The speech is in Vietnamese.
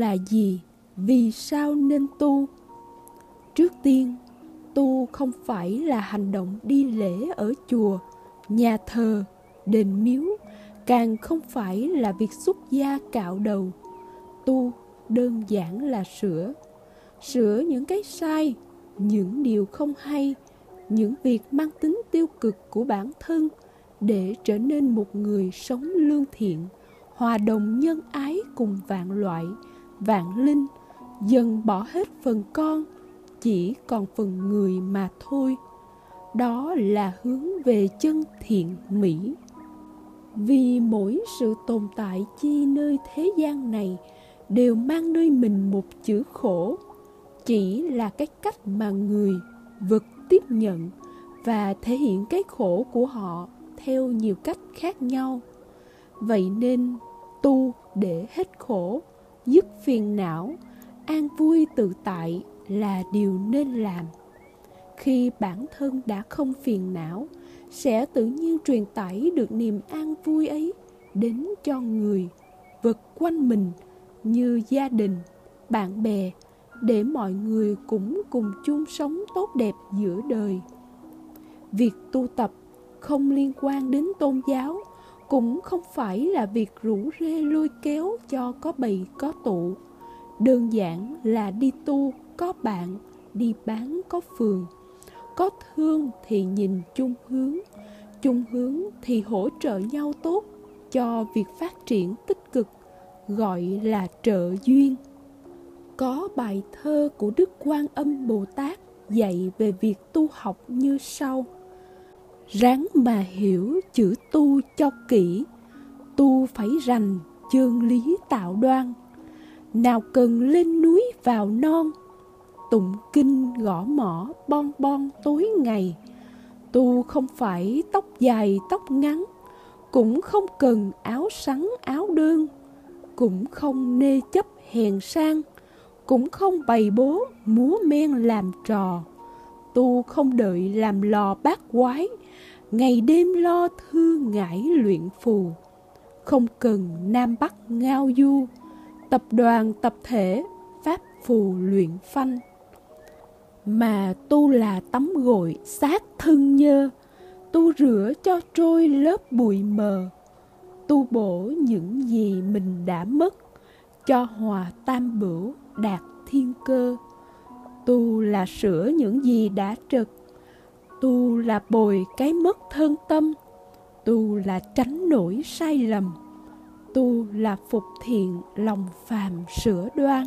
là gì? Vì sao nên tu? Trước tiên, tu không phải là hành động đi lễ ở chùa, nhà thờ, đền miếu, càng không phải là việc xuất gia cạo đầu. Tu đơn giản là sửa. Sửa những cái sai, những điều không hay, những việc mang tính tiêu cực của bản thân để trở nên một người sống lương thiện, hòa đồng nhân ái cùng vạn loại vạn linh, dần bỏ hết phần con, chỉ còn phần người mà thôi. Đó là hướng về chân thiện mỹ. Vì mỗi sự tồn tại chi nơi thế gian này đều mang nơi mình một chữ khổ, chỉ là cái cách mà người vực tiếp nhận và thể hiện cái khổ của họ theo nhiều cách khác nhau. Vậy nên tu để hết khổ dứt phiền não, an vui tự tại là điều nên làm. Khi bản thân đã không phiền não, sẽ tự nhiên truyền tải được niềm an vui ấy đến cho người vật quanh mình như gia đình, bạn bè, để mọi người cũng cùng chung sống tốt đẹp giữa đời. Việc tu tập không liên quan đến tôn giáo cũng không phải là việc rủ rê lôi kéo cho có bầy, có tụ. Đơn giản là đi tu, có bạn, đi bán, có phường. Có thương thì nhìn chung hướng chung hướng thì hỗ trợ nhau tốt cho việc phát triển tích cực, gọi là trợ duyên. Có bài thơ của đức quan âm bồ tát dạy về việc tu học như sau ráng mà hiểu chữ tu cho kỹ. Tu phải rành chương lý tạo đoan. Nào cần lên núi vào non, tụng kinh gõ mỏ bon bon tối ngày. Tu không phải tóc dài, tóc ngắn, cũng không cần áo sắn, áo đơn, cũng không nê chấp hèn sang, cũng không bày bố múa men làm trò tu không đợi làm lò bát quái, ngày đêm lo thư ngải luyện phù. Không cần nam bắc ngao du, tập đoàn tập thể, pháp phù luyện phanh. Mà tu là tắm gội sát thân nhơ, tu rửa cho trôi lớp bụi mờ. Tu bổ những gì mình đã mất, cho hòa tam bửu đạt thiên cơ tu là sửa những gì đã trực tu là bồi cái mất thân tâm. Tu là tránh nổi sai lầm. Tu là phục thiện lòng phàm sửa đoan.